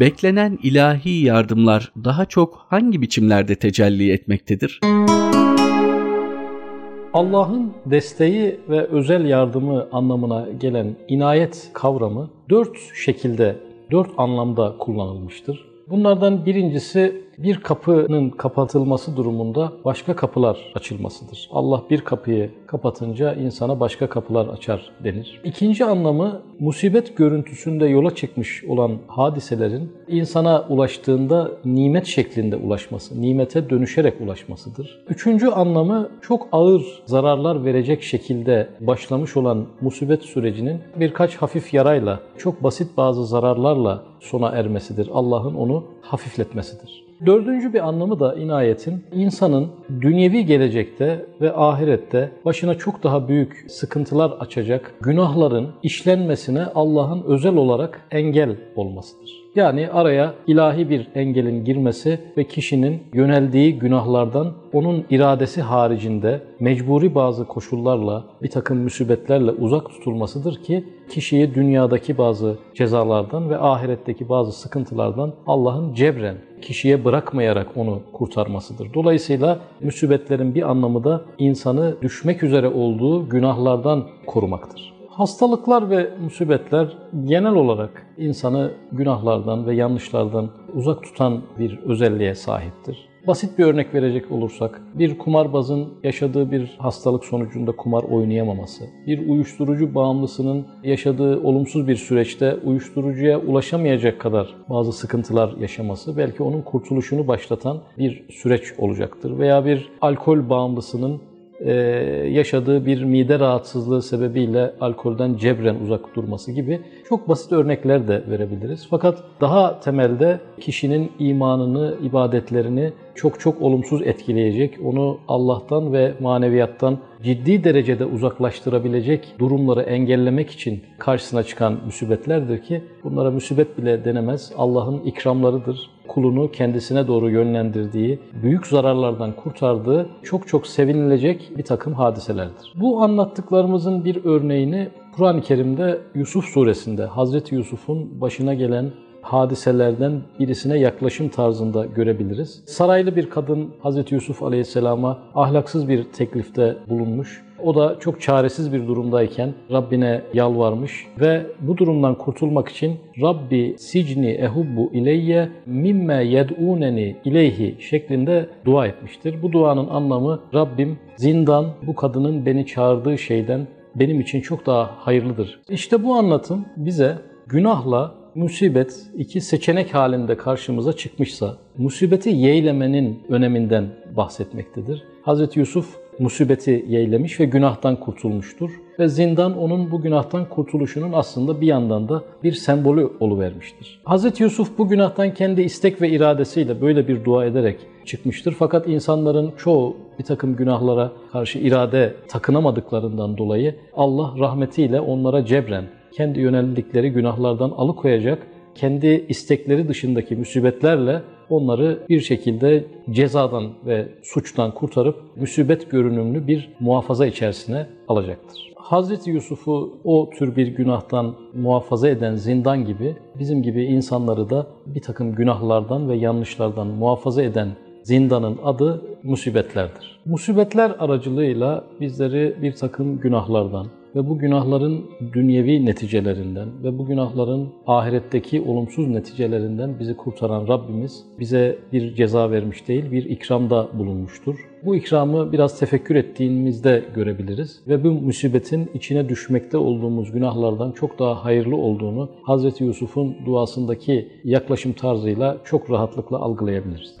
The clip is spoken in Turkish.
Beklenen ilahi yardımlar daha çok hangi biçimlerde tecelli etmektedir? Allah'ın desteği ve özel yardımı anlamına gelen inayet kavramı dört şekilde, dört anlamda kullanılmıştır. Bunlardan birincisi bir kapının kapatılması durumunda başka kapılar açılmasıdır. Allah bir kapıyı kapatınca insana başka kapılar açar denir. İkinci anlamı musibet görüntüsünde yola çıkmış olan hadiselerin insana ulaştığında nimet şeklinde ulaşması, nimete dönüşerek ulaşmasıdır. Üçüncü anlamı çok ağır zararlar verecek şekilde başlamış olan musibet sürecinin birkaç hafif yarayla, çok basit bazı zararlarla sona ermesidir. Allah'ın onu hafifletmesidir. Dördüncü bir anlamı da inayetin insanın dünyevi gelecekte ve ahirette başına çok daha büyük sıkıntılar açacak günahların işlenmesine Allah'ın özel olarak engel olmasıdır. Yani araya ilahi bir engelin girmesi ve kişinin yöneldiği günahlardan onun iradesi haricinde mecburi bazı koşullarla, bir takım müsibetlerle uzak tutulmasıdır ki kişiyi dünyadaki bazı cezalardan ve ahiretteki bazı sıkıntılardan Allah'ın cebren kişiye bırakmayarak onu kurtarmasıdır. Dolayısıyla müsibetlerin bir anlamı da insanı düşmek üzere olduğu günahlardan korumaktır. Hastalıklar ve musibetler genel olarak insanı günahlardan ve yanlışlardan uzak tutan bir özelliğe sahiptir. Basit bir örnek verecek olursak, bir kumarbazın yaşadığı bir hastalık sonucunda kumar oynayamaması, bir uyuşturucu bağımlısının yaşadığı olumsuz bir süreçte uyuşturucuya ulaşamayacak kadar bazı sıkıntılar yaşaması belki onun kurtuluşunu başlatan bir süreç olacaktır. Veya bir alkol bağımlısının ee, yaşadığı bir mide rahatsızlığı sebebiyle alkolden cebren uzak durması gibi çok basit örnekler de verebiliriz. Fakat daha temelde kişinin imanını, ibadetlerini çok çok olumsuz etkileyecek, onu Allah'tan ve maneviyattan ciddi derecede uzaklaştırabilecek durumları engellemek için karşısına çıkan müsibetlerdir ki bunlara müsibet bile denemez. Allah'ın ikramlarıdır. Kulunu kendisine doğru yönlendirdiği, büyük zararlardan kurtardığı çok çok sevinilecek bir takım hadiselerdir. Bu anlattıklarımızın bir örneğini Kur'an-ı Kerim'de Yusuf suresinde Hazreti Yusuf'un başına gelen hadiselerden birisine yaklaşım tarzında görebiliriz. Saraylı bir kadın Hz. Yusuf Aleyhisselam'a ahlaksız bir teklifte bulunmuş. O da çok çaresiz bir durumdayken Rabbine yalvarmış ve bu durumdan kurtulmak için Rabbi sicni ehubbu ileyye mimme yed'uneni ileyhi şeklinde dua etmiştir. Bu duanın anlamı Rabbim zindan bu kadının beni çağırdığı şeyden benim için çok daha hayırlıdır. İşte bu anlatım bize günahla musibet iki seçenek halinde karşımıza çıkmışsa, musibeti yeğlemenin öneminden bahsetmektedir. Hz. Yusuf musibeti yeğlemiş ve günahtan kurtulmuştur. Ve zindan onun bu günahtan kurtuluşunun aslında bir yandan da bir sembolü oluvermiştir. Hz. Yusuf bu günahtan kendi istek ve iradesiyle böyle bir dua ederek çıkmıştır. Fakat insanların çoğu bir takım günahlara karşı irade takınamadıklarından dolayı Allah rahmetiyle onlara cebren kendi yöneldikleri günahlardan alıkoyacak, kendi istekleri dışındaki musibetlerle onları bir şekilde cezadan ve suçtan kurtarıp musibet görünümlü bir muhafaza içerisine alacaktır. Hazreti Yusuf'u o tür bir günahtan muhafaza eden zindan gibi bizim gibi insanları da bir takım günahlardan ve yanlışlardan muhafaza eden zindanın adı musibetlerdir. Musibetler aracılığıyla bizleri bir takım günahlardan, ve bu günahların dünyevi neticelerinden ve bu günahların ahiretteki olumsuz neticelerinden bizi kurtaran Rabbimiz bize bir ceza vermiş değil, bir ikramda bulunmuştur. Bu ikramı biraz tefekkür ettiğimizde görebiliriz ve bu musibetin içine düşmekte olduğumuz günahlardan çok daha hayırlı olduğunu Hz. Yusuf'un duasındaki yaklaşım tarzıyla çok rahatlıkla algılayabiliriz.